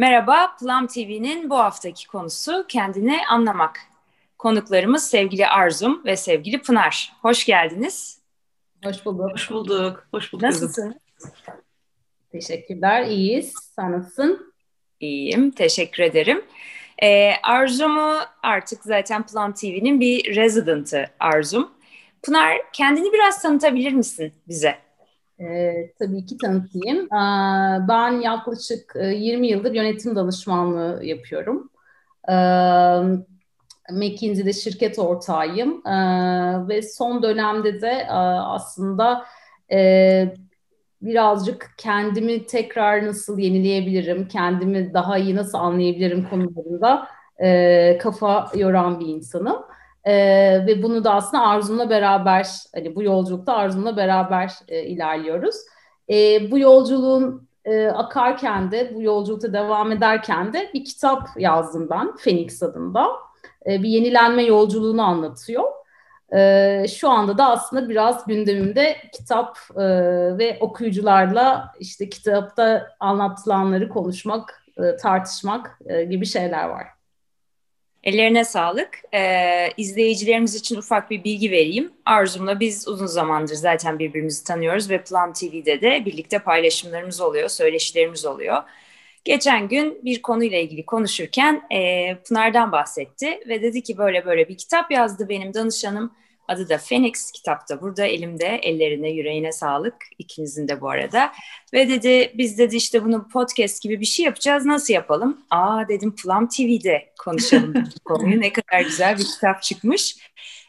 Merhaba, Plum TV'nin bu haftaki konusu kendini anlamak. Konuklarımız sevgili Arzum ve sevgili Pınar. Hoş geldiniz. Hoş bulduk. Hoş bulduk. Hoş bulduk. Nasılsın? Teşekkürler, iyiyiz. Sen nasılsın? İyiyim, teşekkür ederim. Ee, Arzum'u artık zaten Plum TV'nin bir resident'ı Arzum. Pınar, kendini biraz tanıtabilir misin bize? Ee, tabii ki tanıtayım. Ee, ben yaklaşık 20 e, yıldır yönetim danışmanlığı yapıyorum. Ee, McKinsey'de şirket ortağıyım ee, ve son dönemde de e, aslında e, birazcık kendimi tekrar nasıl yenileyebilirim, kendimi daha iyi nasıl anlayabilirim konularında e, kafa yoran bir insanım. E, ve bunu da aslında Arzum'la beraber, hani bu yolculukta Arzum'la beraber e, ilerliyoruz. E, bu yolculuğun e, akarken de, bu yolculukta devam ederken de bir kitap yazdım ben, Phoenix adında. E, bir yenilenme yolculuğunu anlatıyor. E, şu anda da aslında biraz gündemimde kitap e, ve okuyucularla işte kitapta anlatılanları konuşmak, e, tartışmak e, gibi şeyler var. Ellerine sağlık. Ee, izleyicilerimiz için ufak bir bilgi vereyim. Arzum'la biz uzun zamandır zaten birbirimizi tanıyoruz ve Plum TV'de de birlikte paylaşımlarımız oluyor, söyleşilerimiz oluyor. Geçen gün bir konuyla ilgili konuşurken e, Pınar'dan bahsetti ve dedi ki böyle böyle bir kitap yazdı benim danışanım. Adı da Phoenix kitapta burada elimde ellerine yüreğine sağlık ikinizin de bu arada. Ve dedi biz dedi işte bunu podcast gibi bir şey yapacağız nasıl yapalım? Aa dedim Plum TV'de konuşalım bu konuyu ne kadar güzel bir kitap çıkmış.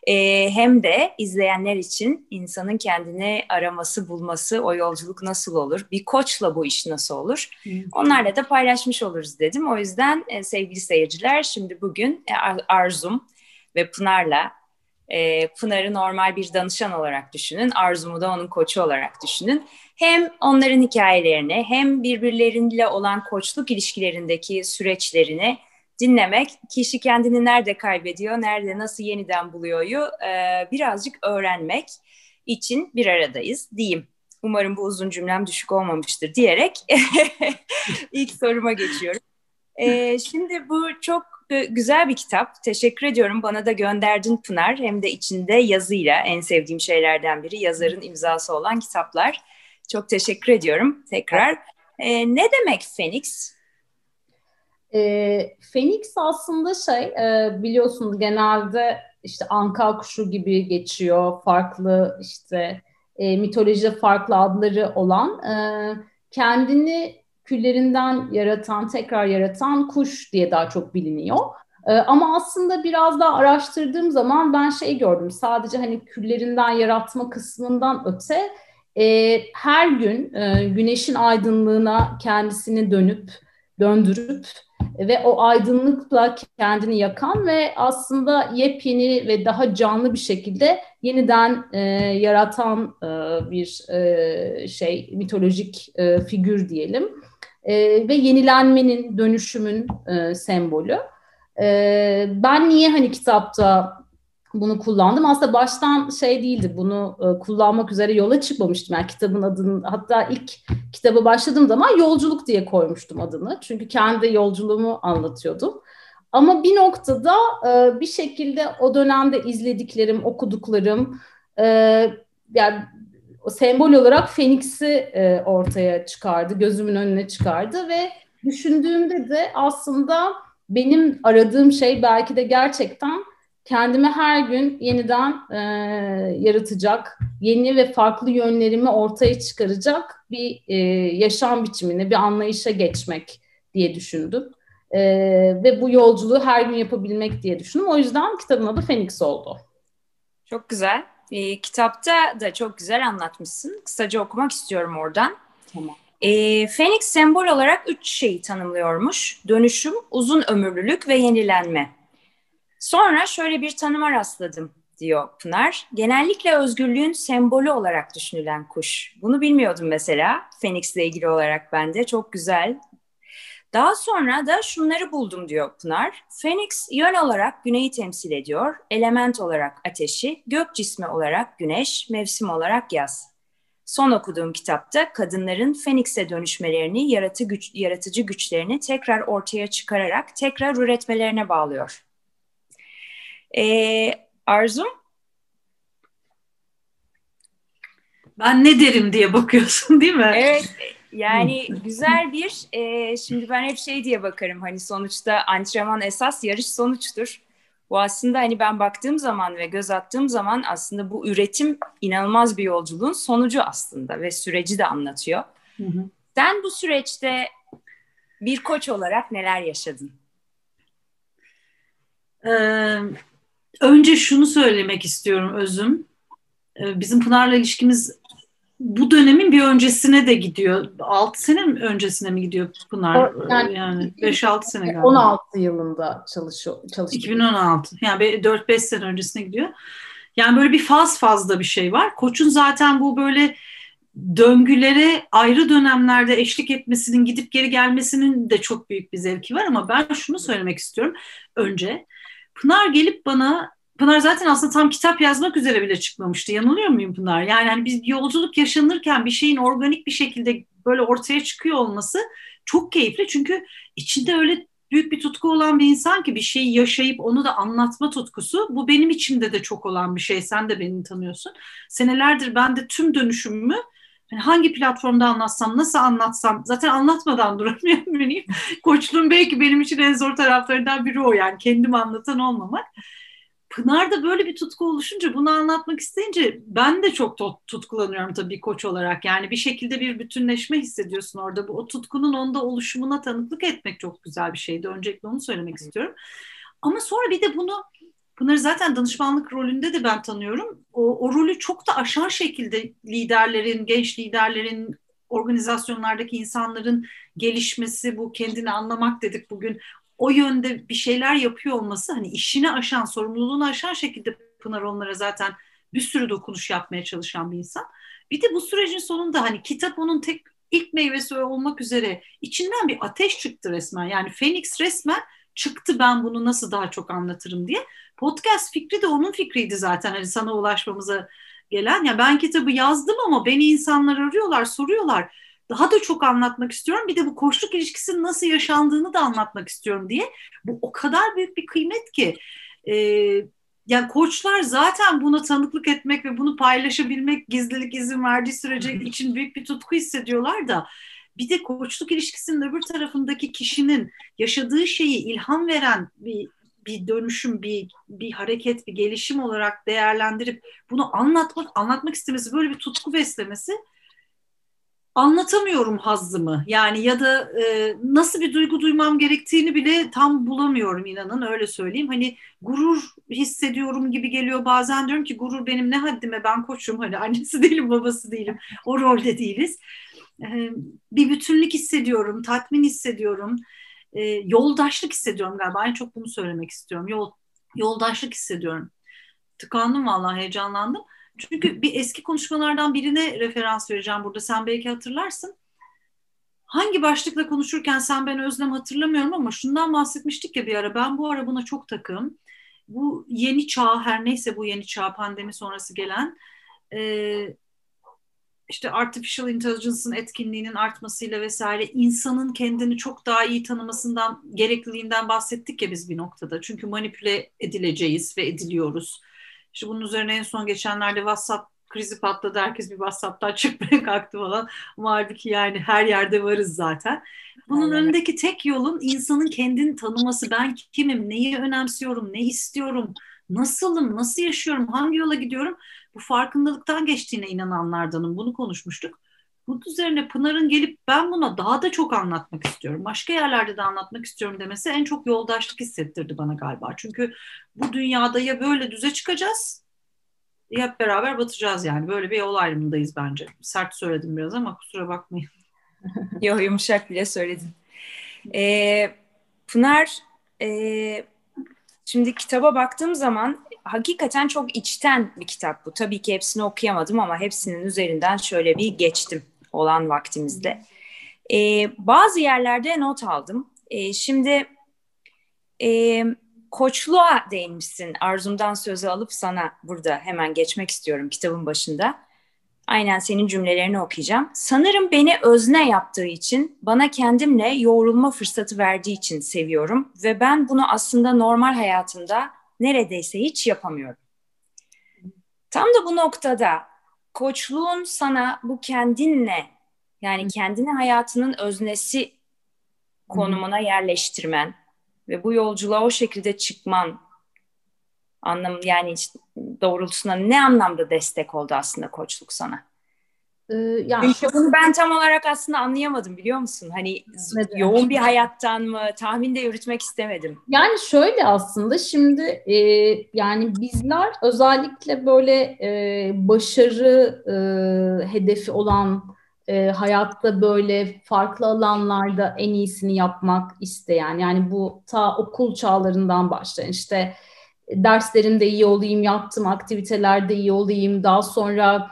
Ee, hem de izleyenler için insanın kendini araması bulması o yolculuk nasıl olur? Bir koçla bu iş nasıl olur? Onlarla da paylaşmış oluruz dedim. O yüzden e, sevgili seyirciler şimdi bugün e, Arzum ve Pınar'la e, Pınar'ı normal bir danışan olarak düşünün. Arzumu da onun koçu olarak düşünün. Hem onların hikayelerini hem birbirleriyle olan koçluk ilişkilerindeki süreçlerini dinlemek, kişi kendini nerede kaybediyor, nerede nasıl yeniden buluyoryu e, birazcık öğrenmek için bir aradayız diyeyim. Umarım bu uzun cümlem düşük olmamıştır diyerek ilk soruma geçiyorum. E, şimdi bu çok güzel bir kitap. Teşekkür ediyorum. Bana da gönderdin Pınar. Hem de içinde yazıyla en sevdiğim şeylerden biri yazarın imzası olan kitaplar. Çok teşekkür ediyorum tekrar. E, ne demek Phoenix? E, Phoenix aslında şey e, biliyorsunuz genelde işte anka kuşu gibi geçiyor. Farklı işte e, mitolojide farklı adları olan e, kendini küllerinden yaratan, tekrar yaratan kuş diye daha çok biliniyor. Ee, ama aslında biraz daha araştırdığım zaman ben şey gördüm. Sadece hani küllerinden yaratma kısmından öte e, her gün e, güneşin aydınlığına kendisini dönüp döndürüp ve o aydınlıkla kendini yakan ve aslında yepyeni ve daha canlı bir şekilde yeniden e, yaratan e, bir e, şey mitolojik e, figür diyelim e, ve yenilenmenin, dönüşümün e, sembolü. E, ben niye hani kitapta bunu kullandım? Aslında baştan şey değildi, bunu e, kullanmak üzere yola çıkmamıştım. Yani kitabın adını, hatta ilk kitabı başladığım zaman yolculuk diye koymuştum adını. Çünkü kendi yolculuğumu anlatıyordum. Ama bir noktada e, bir şekilde o dönemde izlediklerim, okuduklarım, e, yani o sembol olarak Fenix'i e, ortaya çıkardı, gözümün önüne çıkardı ve düşündüğümde de aslında benim aradığım şey belki de gerçekten kendimi her gün yeniden e, yaratacak, yeni ve farklı yönlerimi ortaya çıkaracak bir e, yaşam biçimine, bir anlayışa geçmek diye düşündüm. E, ve bu yolculuğu her gün yapabilmek diye düşündüm. O yüzden kitabın adı Phoenix oldu. Çok güzel. E, kitapta da çok güzel anlatmışsın. Kısaca okumak istiyorum oradan. Tamam. E, Phoenix sembol olarak üç şeyi tanımlıyormuş. Dönüşüm, uzun ömürlülük ve yenilenme. Sonra şöyle bir tanıma rastladım diyor Pınar. Genellikle özgürlüğün sembolü olarak düşünülen kuş. Bunu bilmiyordum mesela. Phoenix ile ilgili olarak bende. Çok güzel. Daha sonra da şunları buldum diyor Pınar. Phoenix yön olarak güneyi temsil ediyor, element olarak ateşi, gök cismi olarak güneş, mevsim olarak yaz. Son okuduğum kitapta kadınların Phoenix'e dönüşmelerini, yaratı güç, yaratıcı güçlerini tekrar ortaya çıkararak tekrar üretmelerine bağlıyor. Ee, Arzu? Ben ne derim diye bakıyorsun değil mi? Evet. Yani güzel bir, e, şimdi ben hep şey diye bakarım hani sonuçta antrenman esas yarış sonuçtur. Bu aslında hani ben baktığım zaman ve göz attığım zaman aslında bu üretim inanılmaz bir yolculuğun sonucu aslında ve süreci de anlatıyor. Hı hı. Sen bu süreçte bir koç olarak neler yaşadın? Ee, önce şunu söylemek istiyorum Özüm. Ee, bizim Pınar'la ilişkimiz bu dönemin bir öncesine de gidiyor. 6 sene mi öncesine mi gidiyor Pınar? Yani, yani 5-6 sene galiba. 16 yılında çalışıyor. çalışıyor. 2016. Yani 4-5 sene öncesine gidiyor. Yani böyle bir faz fazla bir şey var. Koç'un zaten bu böyle döngülere ayrı dönemlerde eşlik etmesinin, gidip geri gelmesinin de çok büyük bir zevki var ama ben şunu söylemek istiyorum önce. Pınar gelip bana Pınar zaten aslında tam kitap yazmak üzere bile çıkmamıştı. Yanılıyor muyum Pınar? Yani hani biz yolculuk yaşanırken bir şeyin organik bir şekilde böyle ortaya çıkıyor olması çok keyifli. Çünkü içinde öyle büyük bir tutku olan bir insan ki bir şeyi yaşayıp onu da anlatma tutkusu. Bu benim içimde de çok olan bir şey. Sen de beni tanıyorsun. Senelerdir ben de tüm dönüşümümü yani hangi platformda anlatsam, nasıl anlatsam, zaten anlatmadan duramıyorum. Koçluğun belki benim için en zor taraflarından biri o yani kendim anlatan olmamak. Pınar'da böyle bir tutku oluşunca bunu anlatmak isteyince ben de çok tutkulanıyorum tabii koç olarak. Yani bir şekilde bir bütünleşme hissediyorsun orada. Bu o tutkunun onda oluşumuna tanıklık etmek çok güzel bir şeydi. Öncelikle onu söylemek istiyorum. Ama sonra bir de bunu Pınar'ı zaten danışmanlık rolünde de ben tanıyorum. O, o rolü çok da aşan şekilde liderlerin, genç liderlerin, organizasyonlardaki insanların gelişmesi, bu kendini anlamak dedik bugün o yönde bir şeyler yapıyor olması hani işini aşan, sorumluluğunu aşan şekilde Pınar onlara zaten bir sürü dokunuş yapmaya çalışan bir insan. Bir de bu sürecin sonunda hani kitap onun tek ilk meyvesi olmak üzere içinden bir ateş çıktı resmen. Yani Phoenix resmen çıktı ben bunu nasıl daha çok anlatırım diye. Podcast fikri de onun fikriydi zaten hani sana ulaşmamıza gelen. Ya ben kitabı yazdım ama beni insanlar arıyorlar, soruyorlar daha da çok anlatmak istiyorum. Bir de bu koçluk ilişkisinin nasıl yaşandığını da anlatmak istiyorum diye. Bu o kadar büyük bir kıymet ki. E, yani koçlar zaten buna tanıklık etmek ve bunu paylaşabilmek gizlilik izin verdiği sürece için büyük bir tutku hissediyorlar da bir de koçluk ilişkisinin öbür tarafındaki kişinin yaşadığı şeyi ilham veren bir bir dönüşüm, bir bir hareket, bir gelişim olarak değerlendirip bunu anlatmak anlatmak istemesi, böyle bir tutku beslemesi anlatamıyorum hazzımı. Yani ya da e, nasıl bir duygu duymam gerektiğini bile tam bulamıyorum inanın öyle söyleyeyim. Hani gurur hissediyorum gibi geliyor bazen diyorum ki gurur benim ne haddime ben koçum hani annesi değilim babası değilim o rolde değiliz. E, bir bütünlük hissediyorum, tatmin hissediyorum. E, yoldaşlık hissediyorum galiba en çok bunu söylemek istiyorum. Yol, yoldaşlık hissediyorum. Tıkandım vallahi heyecanlandım. Çünkü bir eski konuşmalardan birine referans vereceğim burada. Sen belki hatırlarsın. Hangi başlıkla konuşurken sen ben Özlem hatırlamıyorum ama şundan bahsetmiştik ya bir ara. Ben bu ara buna çok takım. Bu yeni çağ her neyse bu yeni çağ pandemi sonrası gelen işte artificial intelligence'ın etkinliğinin artmasıyla vesaire insanın kendini çok daha iyi tanımasından gerekliliğinden bahsettik ya biz bir noktada. Çünkü manipüle edileceğiz ve ediliyoruz işte bunun üzerine en son geçenlerde WhatsApp krizi patladı. Herkes bir WhatsApp'tan çıkmaya kalktı falan. Ama halbuki yani her yerde varız zaten. Bunun Aynen. önündeki tek yolun insanın kendini tanıması. Ben kimim, neyi önemsiyorum, ne istiyorum, nasılım, nasıl yaşıyorum, hangi yola gidiyorum? Bu farkındalıktan geçtiğine inananlardanım. Bunu konuşmuştuk. Bunun üzerine Pınar'ın gelip ben buna daha da çok anlatmak istiyorum. Başka yerlerde de anlatmak istiyorum demesi en çok yoldaşlık hissettirdi bana galiba. Çünkü bu dünyada ya böyle düze çıkacağız ya hep beraber batacağız yani. Böyle bir yol ayrımındayız bence. Sert söyledim biraz ama kusura bakmayın. Yok yumuşak bile söyledin. Ee, Pınar e, şimdi kitaba baktığım zaman hakikaten çok içten bir kitap bu. Tabii ki hepsini okuyamadım ama hepsinin üzerinden şöyle bir geçtim olan vaktimizde. E, bazı yerlerde not aldım. E, şimdi e, koçluğa değinmişsin. Arzumdan sözü alıp sana burada hemen geçmek istiyorum kitabın başında. Aynen senin cümlelerini okuyacağım. Sanırım beni özne yaptığı için, bana kendimle yoğrulma fırsatı verdiği için seviyorum ve ben bunu aslında normal hayatımda neredeyse hiç yapamıyorum. Tam da bu noktada koçluğun sana bu kendinle yani kendini hayatının öznesi konumuna yerleştirmen ve bu yolculuğa o şekilde çıkman anlam yani doğrultusunda ne anlamda destek oldu aslında koçluk sana? Ee, yani bunu ben tam olarak aslında anlayamadım biliyor musun? Hani Neden? yoğun bir hayattan mı tahmin de yürütmek istemedim. Yani şöyle aslında şimdi e, yani bizler özellikle böyle e, başarı e, hedefi olan e, hayatta böyle farklı alanlarda en iyisini yapmak isteyen yani bu ta okul çağlarından başlayan işte derslerimde iyi olayım, yaptığım aktivitelerde iyi olayım, daha sonra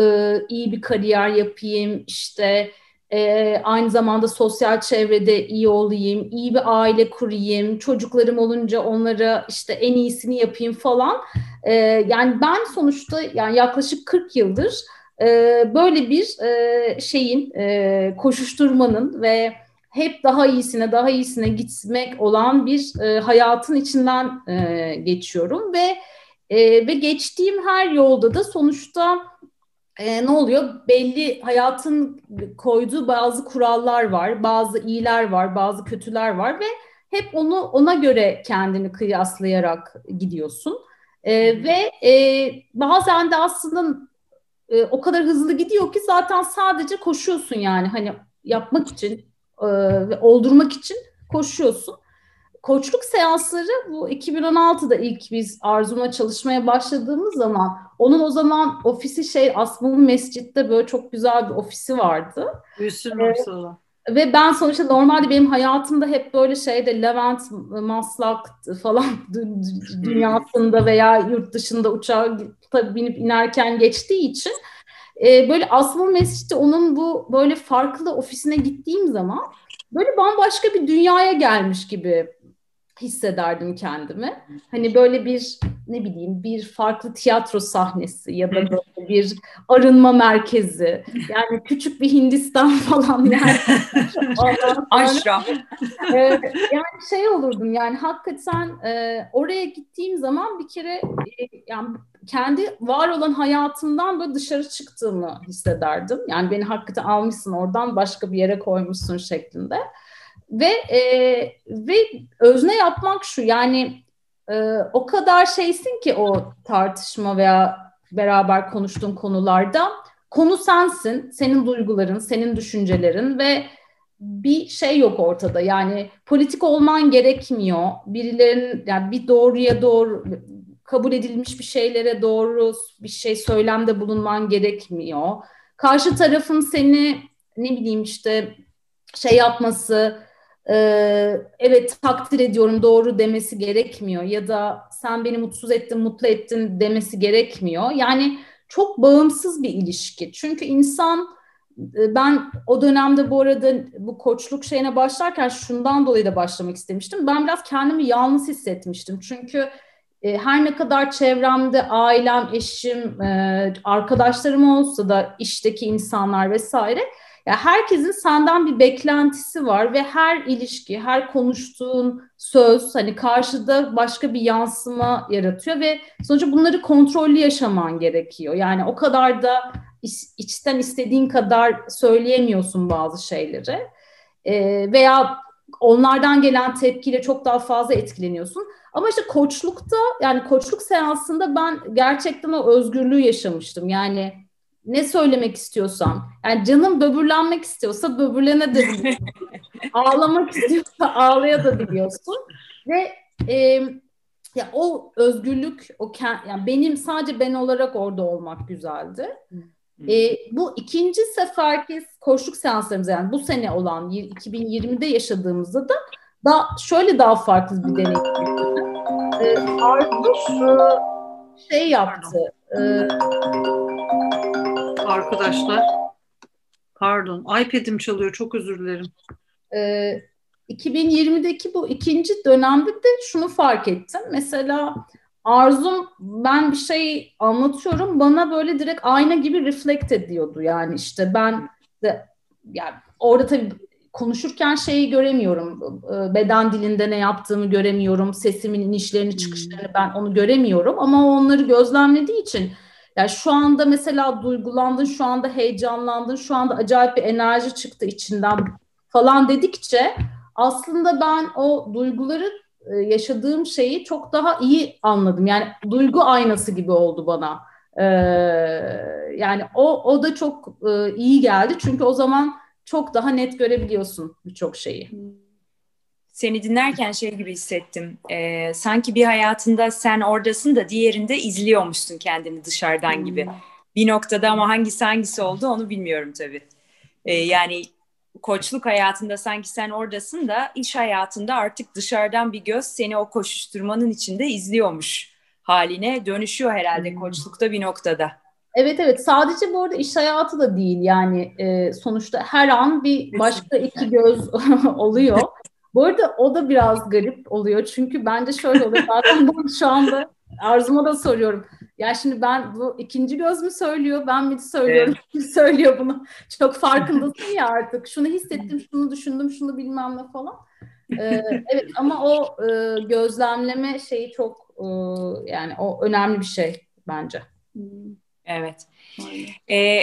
e, iyi bir kariyer yapayım, işte e, aynı zamanda sosyal çevrede iyi olayım, iyi bir aile kurayım, çocuklarım olunca onlara işte en iyisini yapayım falan. E, yani ben sonuçta yani yaklaşık 40 yıldır e, böyle bir e, şeyin e, koşuşturmanın ve hep daha iyisine daha iyisine gitmek olan bir e, hayatın içinden e, geçiyorum ve e, ve geçtiğim her yolda da sonuçta e, ne oluyor? Belli hayatın koyduğu bazı kurallar var, bazı iyiler var, bazı kötüler var ve hep onu ona göre kendini kıyaslayarak gidiyorsun. E, ve e, bazen de aslında e, o kadar hızlı gidiyor ki zaten sadece koşuyorsun yani hani yapmak için e, ve oldurmak için koşuyorsun. Koçluk seansları bu 2016'da ilk biz Arzum'la çalışmaya başladığımız zaman onun o zaman ofisi şey Asmalı Mescid'de böyle çok güzel bir ofisi vardı. Büyüsün ee, ve ben sonuçta normalde benim hayatımda hep böyle şeyde Levent, Maslak falan dünyasında veya yurt dışında uçağa binip inerken geçtiği için e, böyle Asmalı Mescid'de onun bu böyle farklı ofisine gittiğim zaman böyle bambaşka bir dünyaya gelmiş gibi hissederdim kendimi. Hani böyle bir ne bileyim bir farklı tiyatro sahnesi ya da böyle bir arınma merkezi. Yani küçük bir Hindistan falan yani. Aşram. e, yani şey olurdum yani hakikaten e, oraya gittiğim zaman bir kere e, yani kendi var olan hayatımdan böyle dışarı çıktığımı hissederdim. Yani beni hakikaten almışsın oradan başka bir yere koymuşsun şeklinde. Ve e, ve özne yapmak şu yani e, o kadar şeysin ki o tartışma veya beraber konuştuğun konularda konu sensin, senin duyguların, senin düşüncelerin ve bir şey yok ortada. Yani politik olman gerekmiyor. Birilerin yani bir doğruya doğru kabul edilmiş bir şeylere doğru bir şey söylemde bulunman gerekmiyor. Karşı tarafın seni ne bileyim işte şey yapması, e, evet takdir ediyorum doğru demesi gerekmiyor ya da sen beni mutsuz ettin, mutlu ettin demesi gerekmiyor. Yani çok bağımsız bir ilişki. Çünkü insan e, ben o dönemde bu arada bu koçluk şeyine başlarken şundan dolayı da başlamak istemiştim. Ben biraz kendimi yalnız hissetmiştim. Çünkü e, her ne kadar çevremde ailem, eşim, e, arkadaşlarım olsa da işteki insanlar vesaire ya herkesin senden bir beklentisi var ve her ilişki, her konuştuğun söz hani karşıda başka bir yansıma yaratıyor ve sonuçta bunları kontrollü yaşaman gerekiyor. Yani o kadar da içten istediğin kadar söyleyemiyorsun bazı şeyleri. Ee, veya onlardan gelen tepkiyle çok daha fazla etkileniyorsun. Ama işte koçlukta yani koçluk seansında ben gerçekten o özgürlüğü yaşamıştım. Yani ne söylemek istiyorsam. Yani canım böbürlenmek istiyorsa böbürlene de. Ağlamak istiyorsa ağlaya da biliyorsun. Ve e, ya o özgürlük, o yani benim sadece ben olarak orada olmak güzeldi. E, bu ikinci seferki koşluk seanslarımız yani bu sene olan 2020'de yaşadığımızda da daha şöyle daha farklı bir deneyim. E, Arzu şey yaptı. E, arkadaşlar. Pardon. iPad'im çalıyor. Çok özür dilerim. Ee, 2020'deki bu ikinci dönemde de şunu fark ettim. Mesela Arzum ben bir şey anlatıyorum bana böyle direkt ayna gibi reflect ediyordu yani işte ben de yani orada tabii konuşurken şeyi göremiyorum. Ee, beden dilinde ne yaptığımı göremiyorum. Sesimin inişlerini çıkışlarını ben onu göremiyorum ama onları gözlemlediği için yani şu anda mesela duygulandın, şu anda heyecanlandın, şu anda acayip bir enerji çıktı içinden falan dedikçe aslında ben o duyguları e, yaşadığım şeyi çok daha iyi anladım. Yani duygu aynası gibi oldu bana. Ee, yani o o da çok e, iyi geldi çünkü o zaman çok daha net görebiliyorsun birçok şeyi. Seni dinlerken şey gibi hissettim. Ee, sanki bir hayatında sen oradasın da diğerinde izliyormuşsun kendini dışarıdan hmm. gibi. Bir noktada ama hangisi hangisi oldu onu bilmiyorum tabii. Ee, yani koçluk hayatında sanki sen oradasın da iş hayatında artık dışarıdan bir göz seni o koşuşturmanın içinde izliyormuş haline dönüşüyor herhalde hmm. koçlukta bir noktada. Evet evet sadece bu arada iş hayatı da değil yani e, sonuçta her an bir başka iki göz oluyor. Bu arada o da biraz garip oluyor çünkü bence şöyle oluyor zaten bunu şu anda Arzu'ma da soruyorum. Ya şimdi ben bu ikinci göz mü söylüyor, ben mi söylüyorum, evet. söylüyor bunu? Çok farkındasın ya artık. Şunu hissettim, şunu düşündüm, şunu bilmem ne falan. Ee, evet ama o e, gözlemleme şeyi çok e, yani o önemli bir şey bence. Evet. Ee,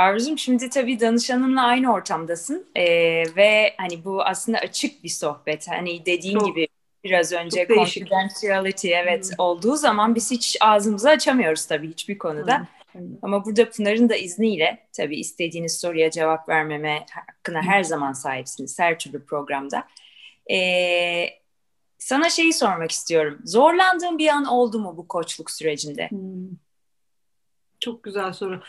Arzu'm şimdi tabii danışanınla aynı ortamdasın ee, ve hani bu aslında açık bir sohbet. Hani dediğin Çok. gibi biraz önce confidentiality evet hmm. olduğu zaman biz hiç ağzımızı açamıyoruz tabii hiçbir konuda. Hmm. Ama burada Pınar'ın da izniyle tabii istediğiniz soruya cevap vermeme hakkına her zaman sahipsiniz her türlü programda. Ee, sana şeyi sormak istiyorum. Zorlandığın bir an oldu mu bu koçluk sürecinde? Hmm. Çok güzel soru.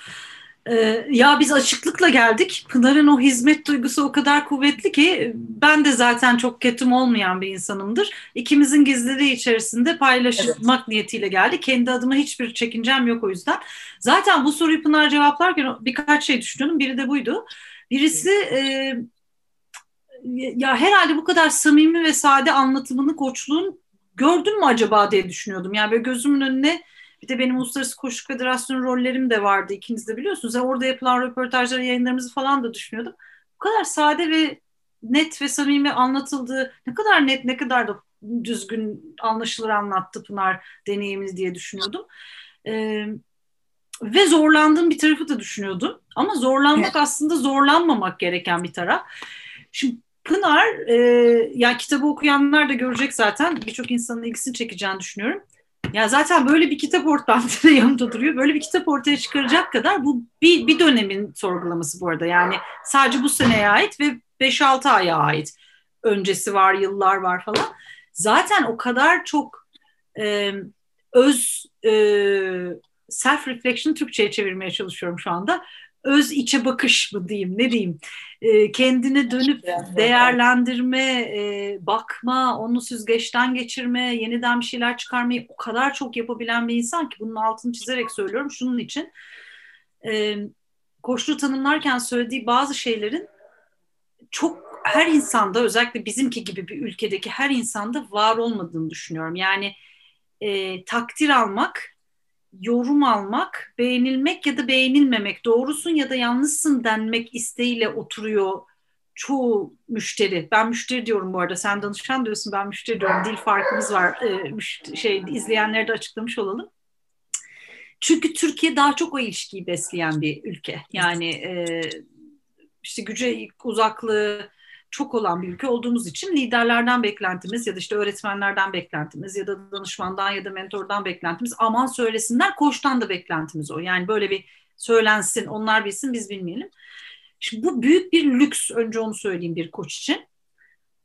Ee, ya biz açıklıkla geldik. Pınar'ın o hizmet duygusu o kadar kuvvetli ki ben de zaten çok ketum olmayan bir insanımdır. İkimizin gizliliği içerisinde paylaşmak evet. niyetiyle geldi. Kendi adıma hiçbir çekincem yok o yüzden. Zaten bu soruyu Pınar cevaplarken birkaç şey düşünüyordum. Biri de buydu. Birisi e, ya herhalde bu kadar samimi ve sade anlatımını koçluğun gördün mü acaba diye düşünüyordum. Yani böyle gözümün önüne bir de benim Uluslararası Koşu Federasyonu rollerim de vardı ikiniz de biliyorsunuz. Yani orada yapılan röportajları, yayınlarımızı falan da düşünüyordum. Bu kadar sade ve net ve samimi anlatıldığı, ne kadar net, ne kadar da düzgün anlaşılır anlattı Pınar deneyimini diye düşünüyordum. Ee, ve zorlandığım bir tarafı da düşünüyordum. Ama zorlanmak evet. aslında zorlanmamak gereken bir taraf. Şimdi Pınar, e, yani kitabı okuyanlar da görecek zaten. Birçok insanın ilgisini çekeceğini düşünüyorum. Ya zaten böyle bir kitap ortamda yanımda duruyor. Böyle bir kitap ortaya çıkaracak kadar bu bir, bir dönemin sorgulaması bu arada. Yani sadece bu seneye ait ve 5-6 aya ait. Öncesi var, yıllar var falan. Zaten o kadar çok e, öz e, self reflection Türkçe'ye çevirmeye çalışıyorum şu anda öz içe bakış mı diyeyim ne diyeyim e, kendine dönüp değerlendirme e, bakma onu süzgeçten geçirme yeniden bir şeyler çıkarmayı o kadar çok yapabilen bir insan ki bunun altını çizerek söylüyorum. Şunun için e, koçluğu tanımlarken söylediği bazı şeylerin çok her insanda özellikle bizimki gibi bir ülkedeki her insanda var olmadığını düşünüyorum. Yani e, takdir almak yorum almak, beğenilmek ya da beğenilmemek, doğrusun ya da yanlışsın denmek isteğiyle oturuyor çoğu müşteri. Ben müşteri diyorum bu arada. Sen danışan diyorsun, ben müşteri diyorum. Dil farkımız var. Ee, şey izleyenlere de açıklamış olalım. Çünkü Türkiye daha çok o ilişkiyi besleyen bir ülke. Yani e, işte güce uzaklığı, çok olan bir ülke olduğumuz için liderlerden beklentimiz ya da işte öğretmenlerden beklentimiz ya da danışmandan ya da mentordan beklentimiz aman söylesinler koçtan da beklentimiz o. Yani böyle bir söylensin onlar bilsin biz bilmeyelim. Şimdi bu büyük bir lüks önce onu söyleyeyim bir koç için.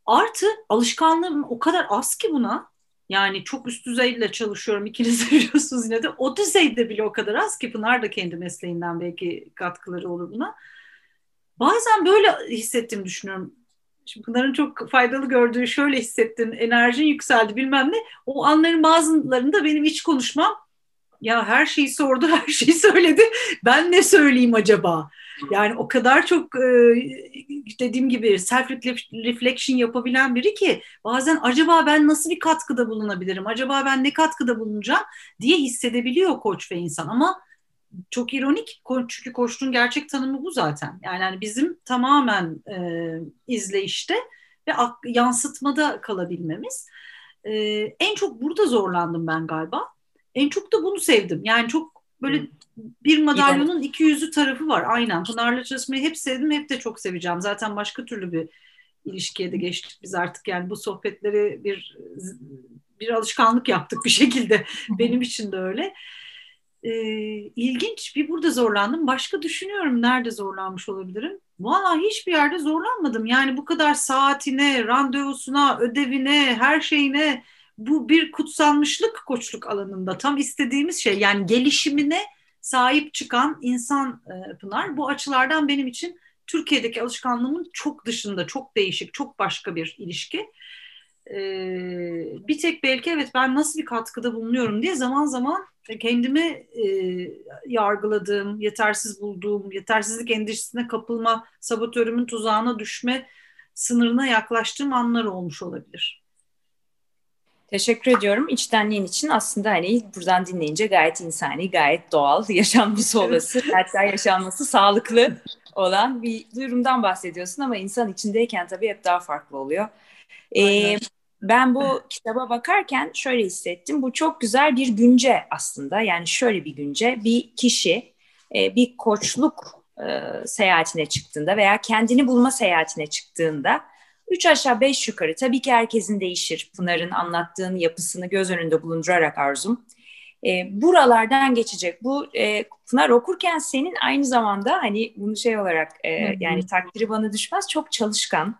Artı alışkanlığım o kadar az ki buna. Yani çok üst düzeyle çalışıyorum ikiniz de biliyorsunuz yine de. O düzeyde bile o kadar az ki Pınar da kendi mesleğinden belki katkıları olur buna. Bazen böyle hissettiğimi düşünüyorum Şimdi bunların çok faydalı gördüğü şöyle hissettin, enerjin yükseldi bilmem ne. O anların bazılarında benim iç konuşmam Ya her şeyi sordu, her şeyi söyledi. Ben ne söyleyeyim acaba? Yani o kadar çok e, dediğim gibi self reflection yapabilen biri ki bazen acaba ben nasıl bir katkıda bulunabilirim? Acaba ben ne katkıda bulunacağım diye hissedebiliyor koç ve insan ama çok ironik çünkü koçluğun gerçek tanımı bu zaten. Yani hani bizim tamamen e, izleyişte ve yansıtmada kalabilmemiz. E, en çok burada zorlandım ben galiba. En çok da bunu sevdim. Yani çok böyle bir madalyonun iki yüzü tarafı var. Aynen. Pınar'la çalışmayı hep sevdim, hep de çok seveceğim. Zaten başka türlü bir ilişkiye de geçtik biz artık. Yani bu sohbetleri bir bir alışkanlık yaptık bir şekilde. Benim için de öyle. Ee, ilginç. Bir burada zorlandım. Başka düşünüyorum nerede zorlanmış olabilirim. Valla hiçbir yerde zorlanmadım. Yani bu kadar saatine, randevusuna, ödevine, her şeyine bu bir kutsanmışlık koçluk alanında. Tam istediğimiz şey yani gelişimine sahip çıkan insan e, Pınar. Bu açılardan benim için Türkiye'deki alışkanlığımın çok dışında, çok değişik, çok başka bir ilişki. Bir tek belki evet ben nasıl bir katkıda bulunuyorum diye zaman zaman kendimi e, yargıladığım, yetersiz bulduğum, yetersizlik endişesine kapılma, sabotörümün tuzağına düşme sınırına yaklaştığım anlar olmuş olabilir. Teşekkür ediyorum. İçtenliğin için aslında hani buradan dinleyince gayet insani, gayet doğal, yaşanması olası, hatta yaşanması sağlıklı olan bir durumdan bahsediyorsun ama insan içindeyken tabii hep daha farklı oluyor. Ee, ben bu kitaba bakarken şöyle hissettim. Bu çok güzel bir günce aslında. Yani şöyle bir günce bir kişi e, bir koçluk e, seyahatine çıktığında veya kendini bulma seyahatine çıktığında üç aşağı beş yukarı tabii ki herkesin değişir. Pınar'ın anlattığın yapısını göz önünde bulundurarak arzum. E, buralardan geçecek. Bu e, Pınar okurken senin aynı zamanda hani bunu şey olarak e, yani takdiri bana düşmez çok çalışkan,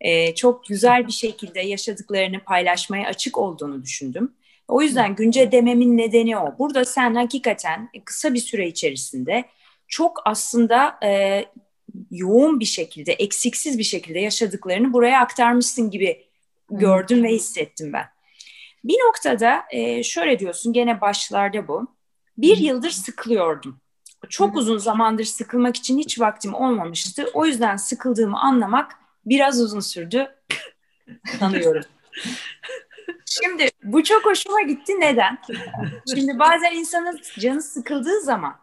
e, çok güzel bir şekilde yaşadıklarını paylaşmaya açık olduğunu düşündüm. O yüzden günce dememin nedeni o. Burada sen hakikaten kısa bir süre içerisinde çok aslında e, yoğun bir şekilde, eksiksiz bir şekilde yaşadıklarını buraya aktarmışsın gibi gördüm ve hissettim ben. Bir noktada e, şöyle diyorsun, gene başlarda bu. Bir yıldır sıkılıyordum. Çok uzun zamandır sıkılmak için hiç vaktim olmamıştı. O yüzden sıkıldığımı anlamak biraz uzun sürdü. Tanıyorum. Şimdi bu çok hoşuma gitti. Neden? Şimdi bazen insanın canı sıkıldığı zaman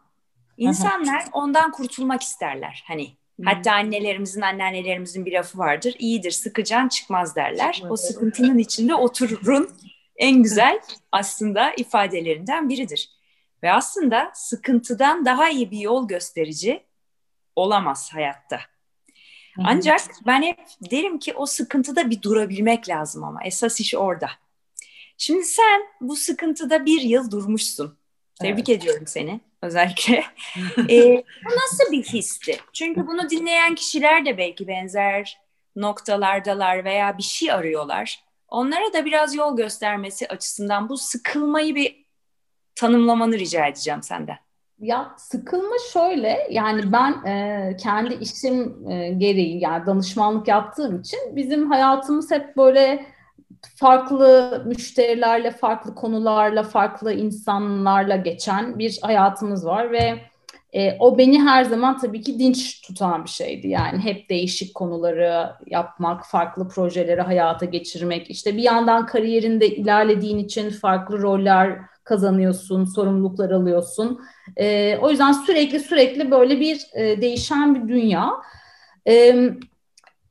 insanlar ondan kurtulmak isterler. Hani hatta annelerimizin, anneannelerimizin bir lafı vardır. İyidir sıkıcan çıkmaz derler. O sıkıntının içinde otururun en güzel aslında ifadelerinden biridir. Ve aslında sıkıntıdan daha iyi bir yol gösterici olamaz hayatta. Ancak ben hep derim ki o sıkıntıda bir durabilmek lazım ama esas iş orada. Şimdi sen bu sıkıntıda bir yıl durmuşsun. Tebrik evet. ediyorum seni özellikle. ee, bu nasıl bir histi? Çünkü bunu dinleyen kişiler de belki benzer noktalardalar veya bir şey arıyorlar. Onlara da biraz yol göstermesi açısından bu sıkılmayı bir tanımlamanı rica edeceğim senden. Ya sıkılma şöyle yani ben e, kendi işim e, gereği yani danışmanlık yaptığım için bizim hayatımız hep böyle farklı müşterilerle, farklı konularla, farklı insanlarla geçen bir hayatımız var ve e, o beni her zaman tabii ki dinç tutan bir şeydi. Yani hep değişik konuları yapmak, farklı projeleri hayata geçirmek. İşte bir yandan kariyerinde ilerlediğin için farklı roller kazanıyorsun, sorumluluklar alıyorsun. E, o yüzden sürekli sürekli böyle bir e, değişen bir dünya. E,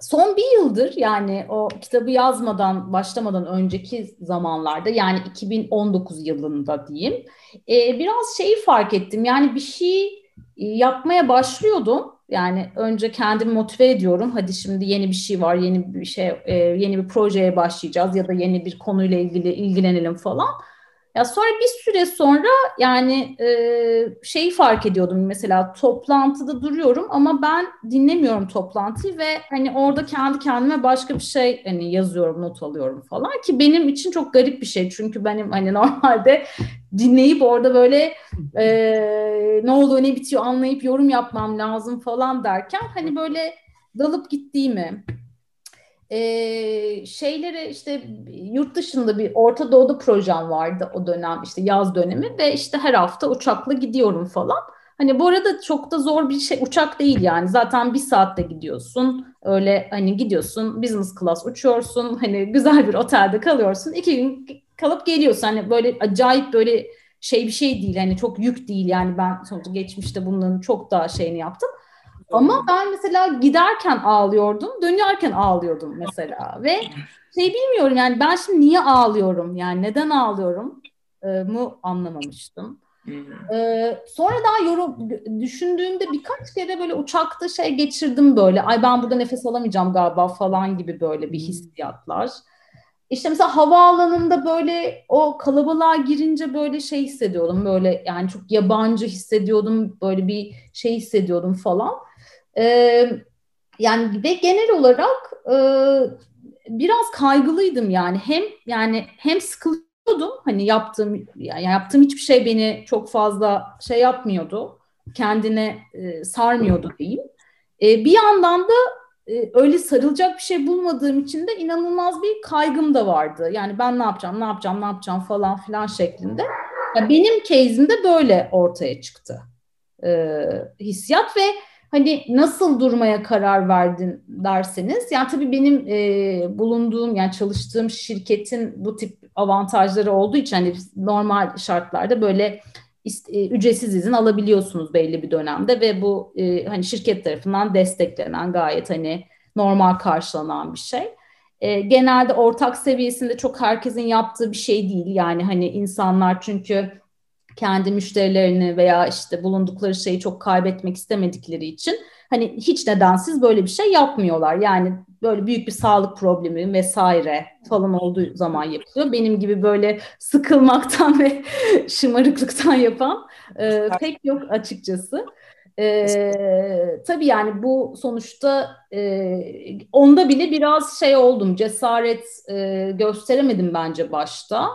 son bir yıldır yani o kitabı yazmadan, başlamadan önceki zamanlarda yani 2019 yılında diyeyim e, biraz şeyi fark ettim. Yani bir şey yapmaya başlıyordum. Yani önce kendimi motive ediyorum. Hadi şimdi yeni bir şey var, yeni bir şey, e, yeni bir projeye başlayacağız ya da yeni bir konuyla ilgili ilgilenelim falan. Ya sonra bir süre sonra yani e, şeyi fark ediyordum mesela toplantıda duruyorum ama ben dinlemiyorum toplantıyı ve hani orada kendi kendime başka bir şey hani yazıyorum, not alıyorum falan ki benim için çok garip bir şey. Çünkü benim hani normalde dinleyip orada böyle e, ne oluyor ne bitiyor anlayıp yorum yapmam lazım falan derken hani böyle dalıp gittiğimi e, şeyleri işte yurt dışında bir Orta Doğu'da projem vardı o dönem işte yaz dönemi ve işte her hafta uçakla gidiyorum falan. Hani bu arada çok da zor bir şey uçak değil yani. Zaten bir saatte gidiyorsun öyle hani gidiyorsun business class uçuyorsun hani güzel bir otelde kalıyorsun. İki gün kalıp geliyorsun. Hani böyle acayip böyle şey bir şey değil. Hani çok yük değil yani. Ben sonuçta geçmişte bunların çok daha şeyini yaptım. Ama ben mesela giderken ağlıyordum, dönerken ağlıyordum mesela ve şey bilmiyorum yani ben şimdi niye ağlıyorum yani neden ağlıyorum e, mu anlamamıştım. Ee, sonra daha yorum düşündüğümde birkaç kere böyle uçakta şey geçirdim böyle ay ben burada nefes alamayacağım galiba falan gibi böyle bir hissiyatlar. İşte mesela havaalanında böyle o kalabalığa girince böyle şey hissediyordum böyle yani çok yabancı hissediyordum böyle bir şey hissediyordum falan. Ee, yani ve genel olarak e, biraz kaygılıydım yani hem yani hem sıkılıyordum hani yaptığım yani yaptığım hiçbir şey beni çok fazla şey yapmıyordu kendine e, sarmıyordu diyeyim. E, bir yandan da e, öyle sarılacak bir şey bulmadığım için de inanılmaz bir kaygım da vardı. Yani ben ne yapacağım, ne yapacağım, ne yapacağım falan filan şeklinde. Yani benim case'imde böyle ortaya çıktı e, hissiyat ve hani nasıl durmaya karar verdin derseniz yani tabii benim e, bulunduğum yani çalıştığım şirketin bu tip avantajları olduğu için hani normal şartlarda böyle ücretsiz izin alabiliyorsunuz belli bir dönemde ve bu e, hani şirket tarafından desteklenen gayet hani normal karşılanan bir şey. E, genelde ortak seviyesinde çok herkesin yaptığı bir şey değil yani hani insanlar çünkü kendi müşterilerini veya işte bulundukları şeyi çok kaybetmek istemedikleri için hani hiç nedensiz böyle bir şey yapmıyorlar. Yani böyle büyük bir sağlık problemi vesaire falan olduğu zaman yapılıyor. Benim gibi böyle sıkılmaktan ve şımarıklıktan yapan e, pek yok açıkçası. Ee, tabii yani bu sonuçta e, onda bile biraz şey oldum cesaret e, gösteremedim bence başta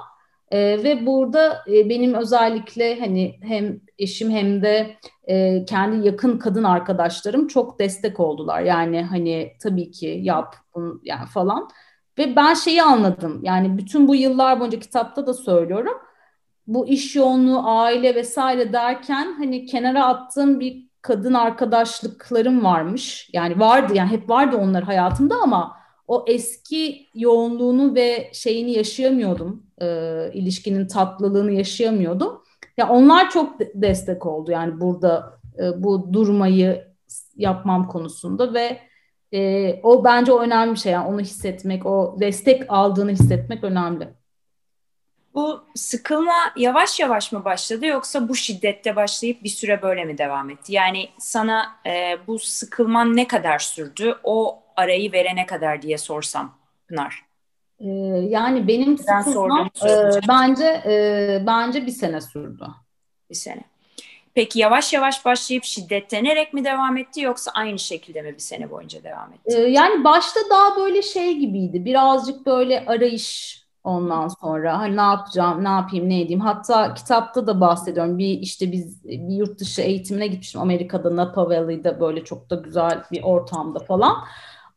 e, ve burada e, benim özellikle hani hem eşim hem de e, kendi yakın kadın arkadaşlarım çok destek oldular. Yani hani tabii ki yap yani falan. Ve ben şeyi anladım. Yani bütün bu yıllar boyunca kitapta da söylüyorum. Bu iş yoğunluğu, aile vesaire derken hani kenara attığım bir kadın arkadaşlıklarım varmış. Yani vardı yani hep vardı onlar hayatımda ama o eski yoğunluğunu ve şeyini yaşayamıyordum. E, ilişkinin tatlılığını yaşayamıyordum. Ya onlar çok destek oldu yani burada e, bu durmayı yapmam konusunda ve e, o bence o önemli bir şey yani onu hissetmek, o destek aldığını hissetmek önemli. Bu sıkılma yavaş yavaş mı başladı yoksa bu şiddette başlayıp bir süre böyle mi devam etti? Yani sana e, bu sıkılman ne kadar sürdü? O arayı verene kadar diye sorsam Pınar. Ee, yani benim sıkılmam e, bence e, bence bir sene sürdü. Bir sene. Peki yavaş yavaş başlayıp şiddetlenerek mi devam etti yoksa aynı şekilde mi bir sene boyunca devam etti? Ee, yani başta daha böyle şey gibiydi. Birazcık böyle arayış ondan sonra hani ne yapacağım, ne yapayım, ne edeyim. Hatta kitapta da bahsediyorum. Bir işte biz bir yurt dışı eğitimine gitmiştim Amerika'da Napa Valley'de böyle çok da güzel bir ortamda falan.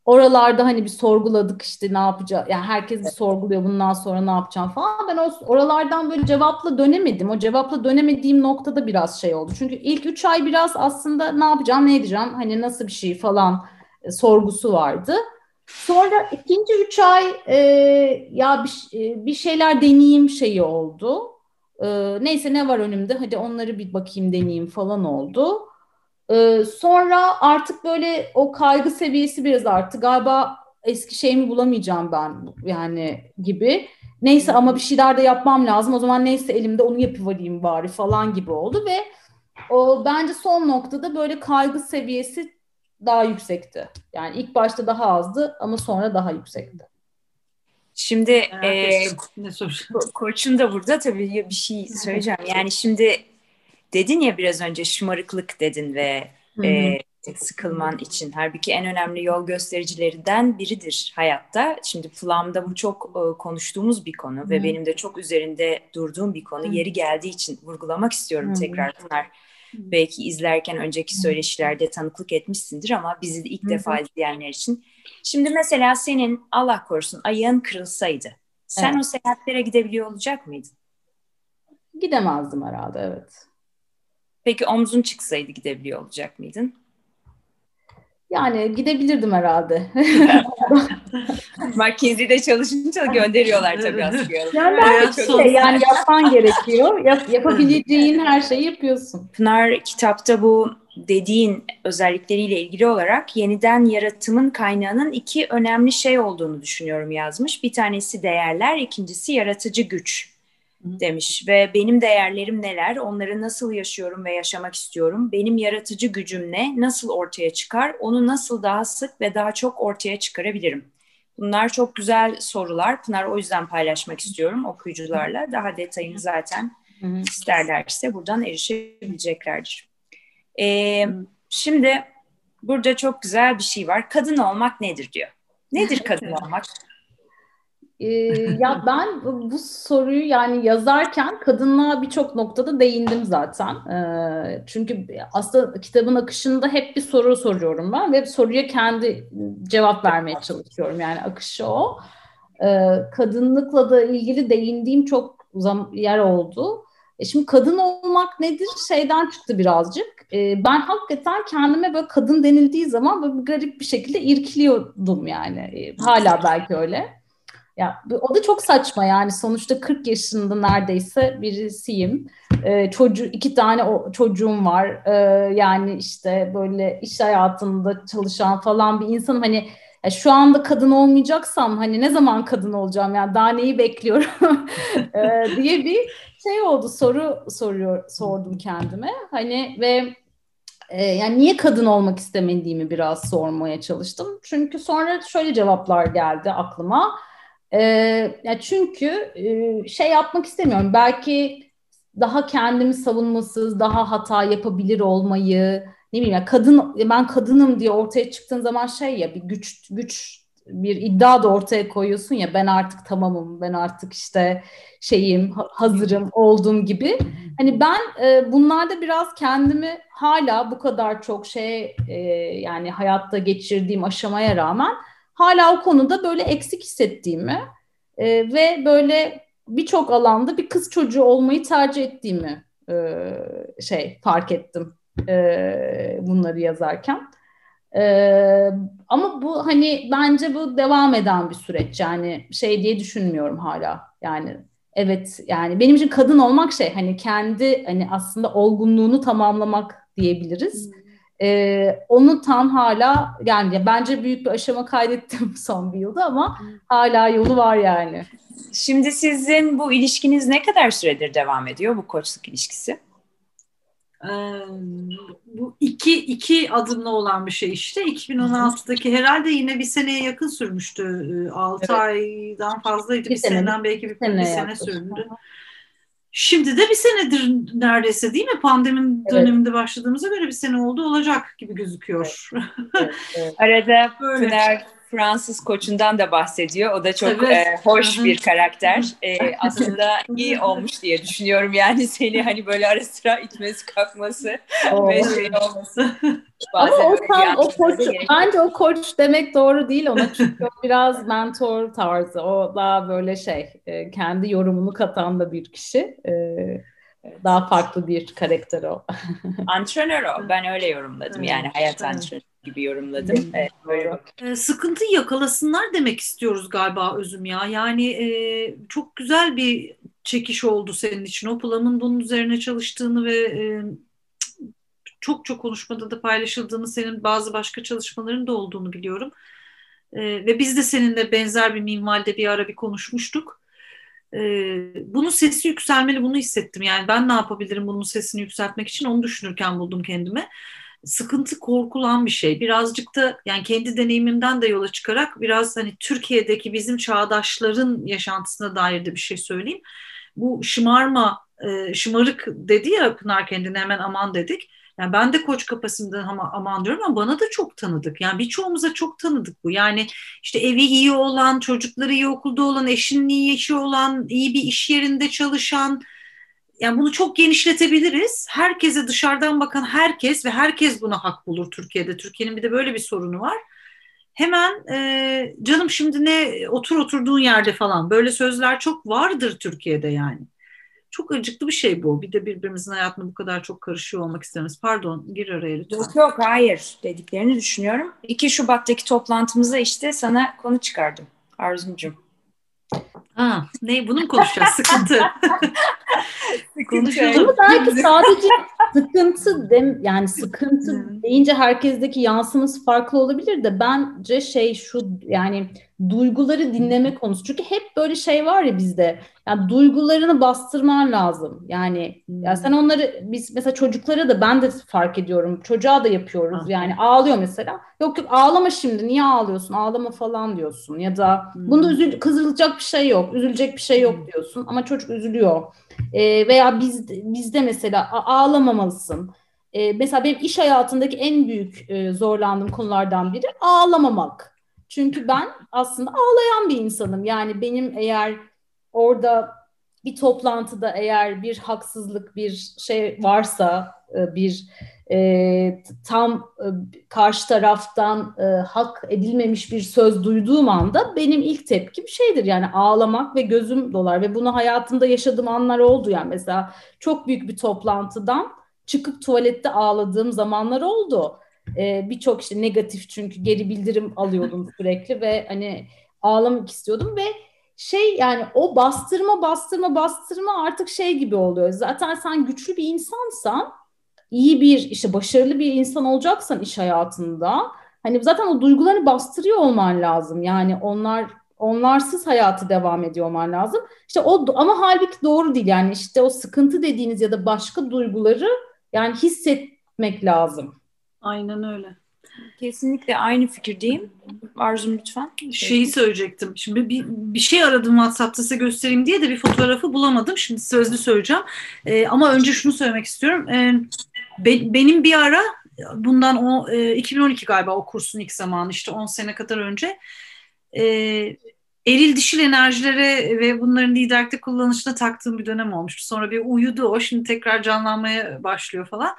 Oralarda hani bir sorguladık işte ne yapacağız. Yani herkes bir sorguluyor bundan sonra ne yapacağım falan. Ben oralardan böyle cevapla dönemedim. O cevapla dönemediğim noktada biraz şey oldu. Çünkü ilk üç ay biraz aslında ne yapacağım, ne edeceğim, hani nasıl bir şey falan e, sorgusu vardı. Sonra ikinci üç ay e, ya bir, e, bir şeyler deneyeyim şeyi oldu. E, neyse ne var önümde hadi onları bir bakayım deneyeyim falan oldu. E, sonra artık böyle o kaygı seviyesi biraz arttı. Galiba eski şeyimi bulamayacağım ben yani gibi. Neyse ama bir şeyler de yapmam lazım. O zaman neyse elimde onu yapıvereyim bari falan gibi oldu ve o bence son noktada böyle kaygı seviyesi daha yüksekti. Yani ilk başta daha azdı ama sonra daha yüksekti. Şimdi e, koçun da burada tabii bir şey söyleyeceğim. Yani şimdi dedin ya biraz önce şımarıklık dedin ve e, sıkılman için. Halbuki en önemli yol göstericilerinden biridir hayatta. Şimdi Plum'da bu çok e, konuştuğumuz bir konu Hı-hı. ve benim de çok üzerinde durduğum bir konu. Yeri geldiği için vurgulamak istiyorum tekrar Pınar. Belki izlerken önceki söyleşilerde tanıklık etmişsindir ama bizi de ilk defa izleyenler için Şimdi mesela senin Allah korusun ayağın kırılsaydı. Sen Evet. o seyahatlere gidebiliyor olacak mıydın? Gidemezdim herhalde evet. Peki omzun çıksaydı gidebiliyor olacak mıydın? Yani gidebilirdim herhalde. McKinsey'de çalışınca gönderiyorlar tabii aslında. yani sonu. şey, yani yapman gerekiyor. Yap, yapabileceğin her şeyi yapıyorsun. Pınar kitapta bu dediğin özellikleriyle ilgili olarak yeniden yaratımın kaynağının iki önemli şey olduğunu düşünüyorum yazmış. Bir tanesi değerler, ikincisi yaratıcı güç demiş ve benim değerlerim neler, onları nasıl yaşıyorum ve yaşamak istiyorum, benim yaratıcı gücüm ne, nasıl ortaya çıkar, onu nasıl daha sık ve daha çok ortaya çıkarabilirim. Bunlar çok güzel sorular. Pınar o yüzden paylaşmak istiyorum okuyucularla. Daha detayını zaten isterlerse buradan erişebileceklerdir. Ee, şimdi burada çok güzel bir şey var. Kadın olmak nedir diyor. Nedir kadın olmak? Ee, ya ben bu soruyu yani yazarken kadınlığa birçok noktada değindim zaten. Ee, çünkü aslında kitabın akışında hep bir soru soruyorum ben ve soruya kendi cevap vermeye çalışıyorum. Yani akışı o. Ee, kadınlıkla da ilgili değindiğim çok yer oldu. E şimdi kadın olmak nedir? Şeyden çıktı birazcık. Ee, ben hakikaten kendime böyle kadın denildiği zaman böyle garip bir şekilde irkiliyordum yani. Ee, hala belki öyle. Ya o da çok saçma yani sonuçta 40 yaşında neredeyse birisiyim. Ee, çocuğu iki tane o, çocuğum var. Ee, yani işte böyle iş hayatında çalışan falan bir insanım. Hani ya şu anda kadın olmayacaksam hani ne zaman kadın olacağım yani daha neyi bekliyorum Ee, diye bir şey oldu soru soruyor sordum kendime. Hani ve e, yani niye kadın olmak istemediğimi biraz sormaya çalıştım. Çünkü sonra şöyle cevaplar geldi aklıma. Ee, ya çünkü e, şey yapmak istemiyorum. Belki daha kendimi savunmasız, daha hata yapabilir olmayı, ne bileyim ya kadın ben kadınım diye ortaya çıktığın zaman şey ya bir güç güç bir iddia da ortaya koyuyorsun ya ben artık tamamım, ben artık işte şeyim, ha- hazırım, olduğum gibi. Hani ben e, bunlarda biraz kendimi hala bu kadar çok şey e, yani hayatta geçirdiğim aşamaya rağmen hala o konuda böyle eksik hissettiğimi e, ve böyle birçok alanda bir kız çocuğu olmayı tercih ettiğimi e, şey fark ettim e, bunları yazarken. E, ama bu hani bence bu devam eden bir süreç yani şey diye düşünmüyorum hala yani evet yani benim için kadın olmak şey hani kendi hani aslında olgunluğunu tamamlamak diyebiliriz. Ee, onu tam hala yani bence büyük bir aşama kaydettim son bir yılda ama hala yolu var yani. Şimdi sizin bu ilişkiniz ne kadar süredir devam ediyor bu koçluk ilişkisi? Ee, bu iki, iki adımlı olan bir şey işte. 2016'daki herhalde yine bir seneye yakın sürmüştü. 6 Evet. aydan fazlaydı. Bir, Bir sene- seneden belki bir, sene bir sene sürdü. Şimdi de bir senedir neredeyse değil mi? Pandemin Evet. döneminde başladığımıza göre bir sene oldu olacak gibi gözüküyor. Evet, evet. Arada Böyle. Pınar Fransız koçundan da bahsediyor. O da çok Evet. e, hoş bir karakter. E, aslında iyi olmuş diye düşünüyorum. Yani seni hani böyle ara sıra itmesi kalkması O- ve şey olması. Ama o tam o koç, bence o koç demek doğru değil ona çünkü biraz mentor tarzı. O daha böyle şey, e, kendi yorumunu katan da bir kişi. E, daha farklı bir karakter o. Antrenör o. Ben öyle yorumladım. Yani hayat antrenörü gibi yorumladım. Evet, böyle. E, sıkıntı yakalasınlar demek istiyoruz galiba Özüm ya. Yani e, çok güzel bir çekiş oldu senin için. O planın bunun üzerine çalıştığını ve e, çok çok konuşmada da paylaşıldığını, senin bazı başka çalışmaların da olduğunu biliyorum. E, ve biz de seninle benzer bir minvalde bir ara bir konuşmuştuk. E, bunun sesi yükselmeli, bunu hissettim. Yani ben ne yapabilirim bunun sesini yükseltmek için onu düşünürken buldum kendime sıkıntı korkulan bir şey. Birazcık da yani kendi deneyimimden de yola çıkarak biraz hani Türkiye'deki bizim çağdaşların yaşantısına dair de bir şey söyleyeyim. Bu şımarma, e, şımarık dedi ya Pınar kendine hemen aman dedik. Yani ben de koç kapasiteden ama aman diyorum ama bana da çok tanıdık. Yani birçoğumuza çok tanıdık bu. Yani işte evi iyi olan, çocukları iyi okulda olan, eşinin iyi işi olan, iyi bir iş yerinde çalışan, yani bunu çok genişletebiliriz. Herkese dışarıdan bakan herkes ve herkes buna hak bulur Türkiye'de. Türkiye'nin bir de böyle bir sorunu var. hemen e, canım şimdi ne otur oturduğun yerde falan böyle sözler çok vardır Türkiye'de yani. Çok acıklı bir şey bu. Bir de birbirimizin hayatına bu kadar çok karışıyor olmak istemez. Pardon gir araya lütfen. Yok yok hayır dediklerini düşünüyorum. 2 Şubat'taki toplantımıza işte sana konu çıkardım Arzumcum. Ha, ne bunu mu konuşacağız? Sıkıntı. Konuşalım. Ama belki sadece sıkıntı dem yani sıkıntı deyince herkesteki yansıması farklı olabilir de bence şey şu yani duyguları dinleme konusu. Çünkü hep böyle şey var ya bizde. Yani duygularını bastırman lazım. Yani hmm. ya sen onları biz mesela çocuklara da ben de fark ediyorum. Çocuğa da yapıyoruz. Ah. Yani ağlıyor mesela. Yok yok ağlama şimdi. Niye ağlıyorsun? Ağlama falan diyorsun. Ya da hmm. bunda üzül kızılacak bir şey yok. Üzülecek bir şey yok hmm. diyorsun. Ama çocuk üzülüyor. Ee, veya biz bizde mesela ağlamamalısın. Ee, mesela benim iş hayatındaki en büyük e, zorlandığım konulardan biri ağlamamak. Çünkü ben aslında ağlayan bir insanım. Yani benim eğer orada bir toplantıda eğer bir haksızlık, bir şey varsa, e, bir e, tam e, karşı taraftan e, hak edilmemiş bir söz duyduğum anda benim ilk tepkim şeydir yani ağlamak ve gözüm dolar ve bunu hayatımda yaşadığım anlar oldu yani mesela çok büyük bir toplantıdan çıkıp tuvalette ağladığım zamanlar oldu e, birçok işte negatif çünkü geri bildirim alıyordum sürekli ve hani ağlamak istiyordum ve şey yani o bastırma bastırma bastırma artık şey gibi oluyor. Zaten sen güçlü bir insansan iyi bir işte başarılı bir insan olacaksan iş hayatında hani zaten o duygularını bastırıyor olman lazım. Yani onlar onlarsız hayatı devam ediyor olman lazım. İşte o ama halbuki doğru değil. Yani işte o sıkıntı dediğiniz ya da başka duyguları yani hissetmek lazım. Aynen öyle. Kesinlikle aynı fikirdeyim. Arzum lütfen. Şeyi söyleyecektim. Şimdi bir, bir şey aradım WhatsApp'ta size göstereyim diye de bir fotoğrafı bulamadım. Şimdi sözlü söyleyeceğim. Ee, ama önce şunu söylemek istiyorum. Ee, be, benim bir ara bundan o e, 2012 galiba o kursun ilk zamanı işte 10 sene kadar önce e, eril dişil enerjilere ve bunların liderlikte kullanışına taktığım bir dönem olmuştu. Sonra bir uyudu o şimdi tekrar canlanmaya başlıyor falan.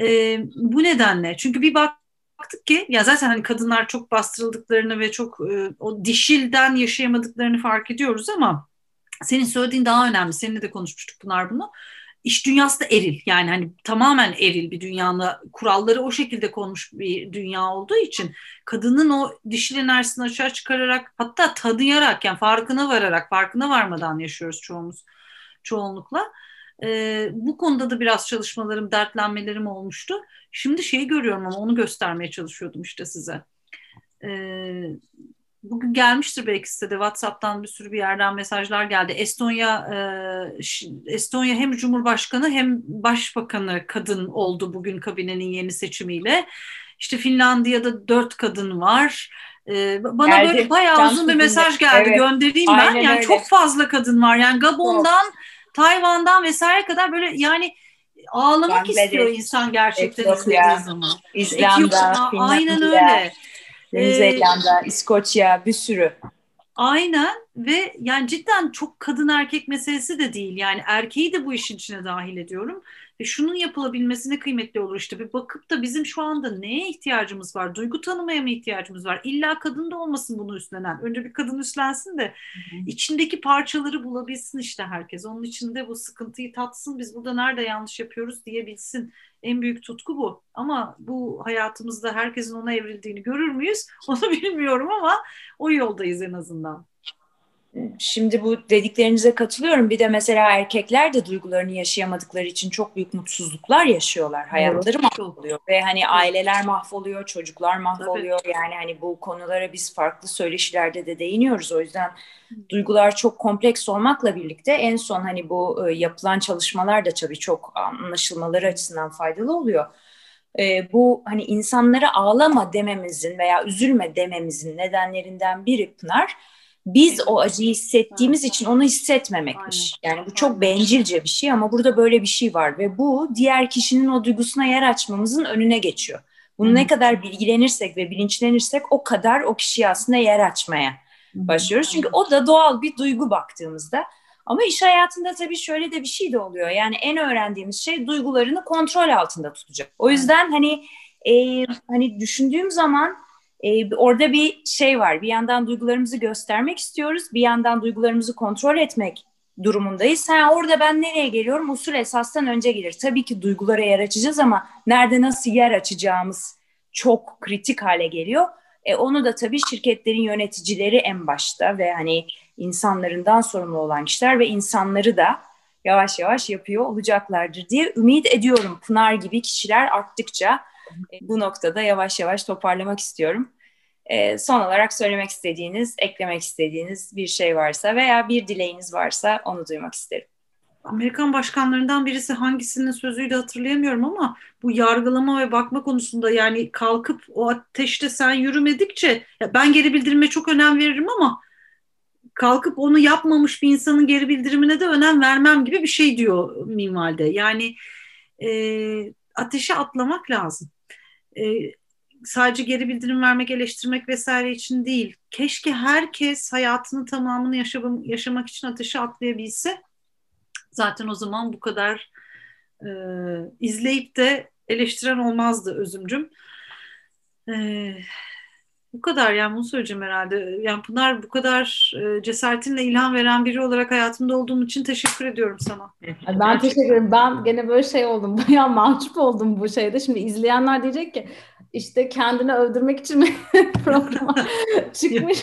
E, bu nedenle çünkü bir baktık ki ya zaten hani kadınlar çok bastırıldıklarını ve çok e, o dişilden yaşayamadıklarını fark ediyoruz ama senin söylediğin daha önemli. Seninle de konuşmuştuk Pınar bunu. İş dünyası da eril yani hani tamamen eril bir dünyanın kuralları o şekilde konmuş bir dünya olduğu için kadının o dişil enerjisini açığa çıkararak hatta tanıyarak yani farkına vararak farkına varmadan yaşıyoruz çoğumuz çoğunlukla. E, bu konuda da biraz çalışmalarım, dertlenmelerim olmuştu. Şimdi şeyi görüyorum ama onu göstermeye çalışıyordum işte size. E, bugün gelmiştir belki size de WhatsApp'tan bir sürü bir yerden mesajlar geldi. Estonya e, Estonya hem Cumhurbaşkanı hem Başbakanı kadın oldu bugün kabinenin yeni seçimiyle. İşte Finlandiya'da dört kadın var. Ee, bana geldi. böyle bayağı uzun bir mesaj geldi. Evet. Göndereyim ben. Aynen yani öyle. çok fazla kadın var. Yani Gabon'dan çok Tayvan'dan vesaire kadar böyle yani ağlamak Bangladeş, istiyor insan gerçekten Etiyopya, izlediği zaman. İzlanda, aynen öyle. Yeni Zelanda, İskoçya bir sürü. Aynen ve yani cidden çok kadın erkek meselesi de değil. Yani erkeği de bu işin içine dahil ediyorum. Ve şunun yapılabilmesine kıymetli olur işte. Bir bakıp da bizim şu anda neye ihtiyacımız var? Duygu tanımaya mı ihtiyacımız var? İlla kadın da olmasın bunu üstlenen. Önce bir kadın üstlensin de içindeki parçaları bulabilsin işte herkes. Onun içinde bu sıkıntıyı tatsın. Biz burada nerede yanlış yapıyoruz diyebilsin. En büyük tutku bu. Ama bu hayatımızda herkesin ona evrildiğini görür müyüz? Onu bilmiyorum ama o yoldayız en azından şimdi bu dediklerinize katılıyorum. Bir de mesela erkekler de duygularını yaşayamadıkları için çok büyük mutsuzluklar yaşıyorlar. Hayatları mahvoluyor ve hani aileler mahvoluyor, çocuklar mahvoluyor. Tabii. Yani hani bu konulara biz farklı söyleşilerde de değiniyoruz. O yüzden duygular çok kompleks olmakla birlikte en son hani bu e, yapılan çalışmalar da tabii çok anlaşılmaları açısından faydalı oluyor. E, bu hani insanlara ağlama dememizin veya üzülme dememizin nedenlerinden biri Pınar biz o acıyı hissettiğimiz için onu hissetmemekmiş. Yani bu çok bencilce bir şey ama burada böyle bir şey var ve bu diğer kişinin o duygusuna yer açmamızın önüne geçiyor. Bunu ne kadar bilgilenirsek ve bilinçlenirsek o kadar o kişiye aslında yer açmaya başlıyoruz. Çünkü o da doğal bir duygu baktığımızda. Ama iş hayatında tabii şöyle de bir şey de oluyor. Yani en öğrendiğimiz şey duygularını kontrol altında tutacak. O yüzden hani e, hani düşündüğüm zaman e, orada bir şey var. Bir yandan duygularımızı göstermek istiyoruz. Bir yandan duygularımızı kontrol etmek durumundayız. Ha, orada ben nereye geliyorum? Usul esastan önce gelir. Tabii ki duygulara yer açacağız ama nerede nasıl yer açacağımız çok kritik hale geliyor. E, onu da tabii şirketlerin yöneticileri en başta ve hani insanlarından sorumlu olan kişiler ve insanları da yavaş yavaş yapıyor olacaklardır diye ümit ediyorum. Pınar gibi kişiler arttıkça bu noktada yavaş yavaş toparlamak istiyorum. E, son olarak söylemek istediğiniz, eklemek istediğiniz bir şey varsa veya bir dileğiniz varsa onu duymak isterim. Amerikan başkanlarından birisi hangisinin sözüydü hatırlayamıyorum ama bu yargılama ve bakma konusunda yani kalkıp o ateşte sen yürümedikçe ben geri bildirime çok önem veririm ama kalkıp onu yapmamış bir insanın geri bildirimine de önem vermem gibi bir şey diyor minvalde. Yani e, ateşe atlamak lazım. E, sadece geri bildirim vermek, eleştirmek vesaire için değil. Keşke herkes hayatının tamamını yaşam, yaşamak için ateşe atlayabilse. Zaten o zaman bu kadar e, izleyip de eleştiren olmazdı özümcüm. E, bu kadar yani bunu söyleyeceğim herhalde. Yani Pınar bu kadar e, cesaretinle ilham veren biri olarak hayatımda olduğum için teşekkür ediyorum sana. Ben teşekkür ederim. Ben gene böyle şey oldum. Bayağı mahcup oldum bu şeyde. Şimdi izleyenler diyecek ki işte kendini öldürmek için mi programa çıkmış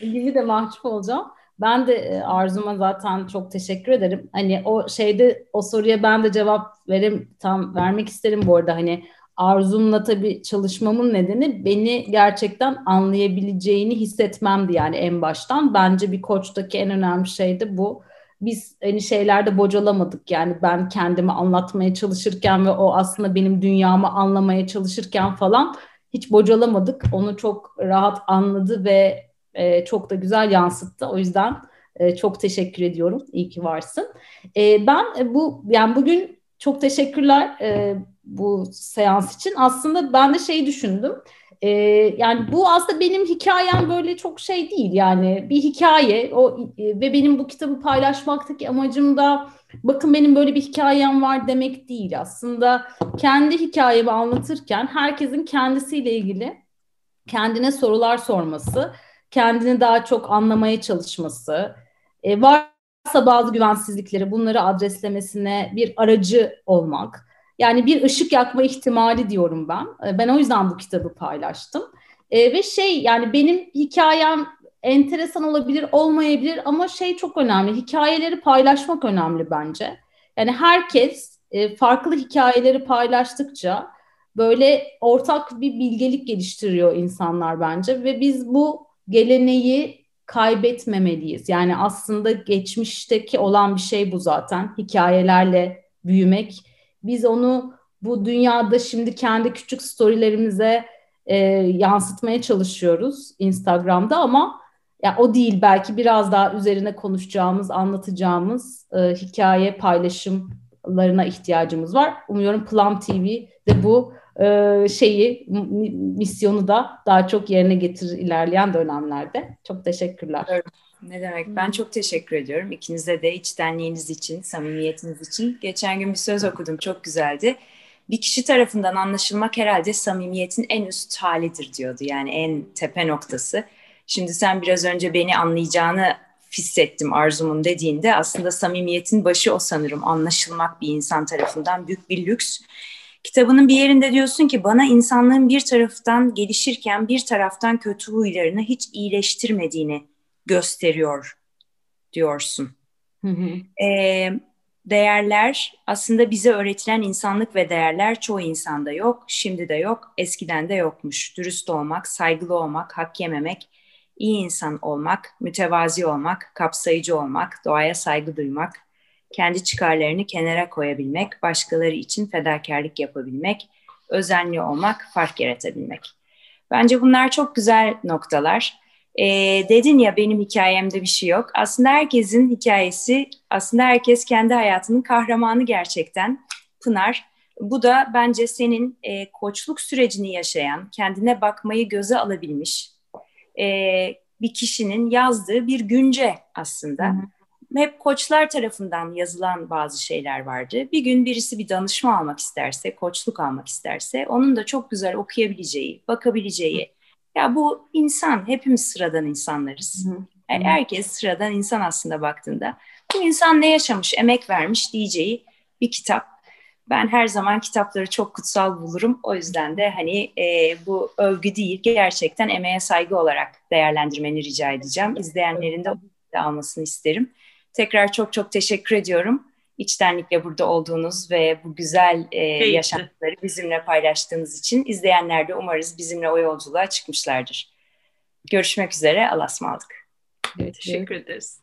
gibi de mahcup olacağım. Ben de e, Arzu'ma zaten çok teşekkür ederim. Hani o şeyde o soruya ben de cevap verim tam vermek isterim bu arada. Hani Arzum'la tabii çalışmamın nedeni beni gerçekten anlayabileceğini hissetmemdi yani en baştan. Bence bir koçtaki en önemli şey de bu. Biz hani şeylerde bocalamadık yani ben kendimi anlatmaya çalışırken ve o aslında benim dünyamı anlamaya çalışırken falan hiç bocalamadık. Onu çok rahat anladı ve e, çok da güzel yansıttı. O yüzden e, çok teşekkür ediyorum. İyi ki varsın. E, ben bu yani bugün çok teşekkürler. E, bu seans için. Aslında ben de şey düşündüm. Ee, yani bu aslında benim hikayem böyle çok şey değil yani bir hikaye o e, ve benim bu kitabı paylaşmaktaki amacım da bakın benim böyle bir hikayem var demek değil aslında kendi hikayemi anlatırken herkesin kendisiyle ilgili kendine sorular sorması kendini daha çok anlamaya çalışması e, varsa bazı güvensizlikleri bunları adreslemesine bir aracı olmak yani bir ışık yakma ihtimali diyorum ben. E, ben o yüzden bu kitabı paylaştım. E, ve şey yani benim hikayem enteresan olabilir, olmayabilir ama şey çok önemli. Hikayeleri paylaşmak önemli bence. Yani herkes e, farklı hikayeleri paylaştıkça böyle ortak bir bilgelik geliştiriyor insanlar bence ve biz bu geleneği kaybetmemeliyiz. Yani aslında geçmişteki olan bir şey bu zaten. Hikayelerle büyümek biz onu bu dünyada şimdi kendi küçük storylerimize e, yansıtmaya çalışıyoruz Instagram'da ama ya o değil belki biraz daha üzerine konuşacağımız, anlatacağımız e, hikaye paylaşımlarına ihtiyacımız var. Umuyorum Plum TV de bu e, şeyi misyonu da daha çok yerine getirir ilerleyen dönemlerde. Çok teşekkürler. Evet. Ne demek? Ben çok teşekkür ediyorum. İkinize de içtenliğiniz için, samimiyetiniz için. Geçen gün bir söz okudum. Çok güzeldi. Bir kişi tarafından anlaşılmak herhalde samimiyetin en üst halidir diyordu. Yani en tepe noktası. Şimdi sen biraz önce beni anlayacağını hissettim arzumun dediğinde aslında samimiyetin başı o sanırım. Anlaşılmak bir insan tarafından büyük bir lüks. Kitabının bir yerinde diyorsun ki bana insanlığın bir taraftan gelişirken bir taraftan kötü huylarını hiç iyileştirmediğini gösteriyor diyorsun. Hı hı. E, değerler aslında bize öğretilen insanlık ve değerler çoğu insanda yok, şimdi de yok, eskiden de yokmuş. Dürüst olmak, saygılı olmak, hak yememek, iyi insan olmak, mütevazi olmak, kapsayıcı olmak, doğaya saygı duymak, kendi çıkarlarını kenara koyabilmek, başkaları için fedakarlık yapabilmek, özenli olmak, fark yaratabilmek. Bence bunlar çok güzel noktalar. E, dedin ya benim hikayemde bir şey yok. Aslında herkesin hikayesi, aslında herkes kendi hayatının kahramanı gerçekten. Pınar, bu da bence senin e, koçluk sürecini yaşayan, kendine bakmayı göze alabilmiş e, bir kişinin yazdığı bir günce aslında. Hı hı. Hep koçlar tarafından yazılan bazı şeyler vardı. Bir gün birisi bir danışma almak isterse, koçluk almak isterse, onun da çok güzel okuyabileceği, bakabileceği, Ya bu insan, hepimiz sıradan insanlarız. Hı. Yani herkes sıradan insan aslında baktığında. Bu insan ne yaşamış, emek vermiş diyeceği bir kitap. Ben her zaman kitapları çok kutsal bulurum. O yüzden de hani e, bu övgü değil, gerçekten emeğe saygı olarak değerlendirmeni rica edeceğim. İzleyenlerin de almasını isterim. Tekrar çok çok teşekkür ediyorum. İçtenlikle burada olduğunuz ve bu güzel e, yaşantıları bizimle paylaştığınız için izleyenler de umarız bizimle o yolculuğa çıkmışlardır. Görüşmek üzere, Allah'a ısmarladık. Evet, teşekkür ederiz.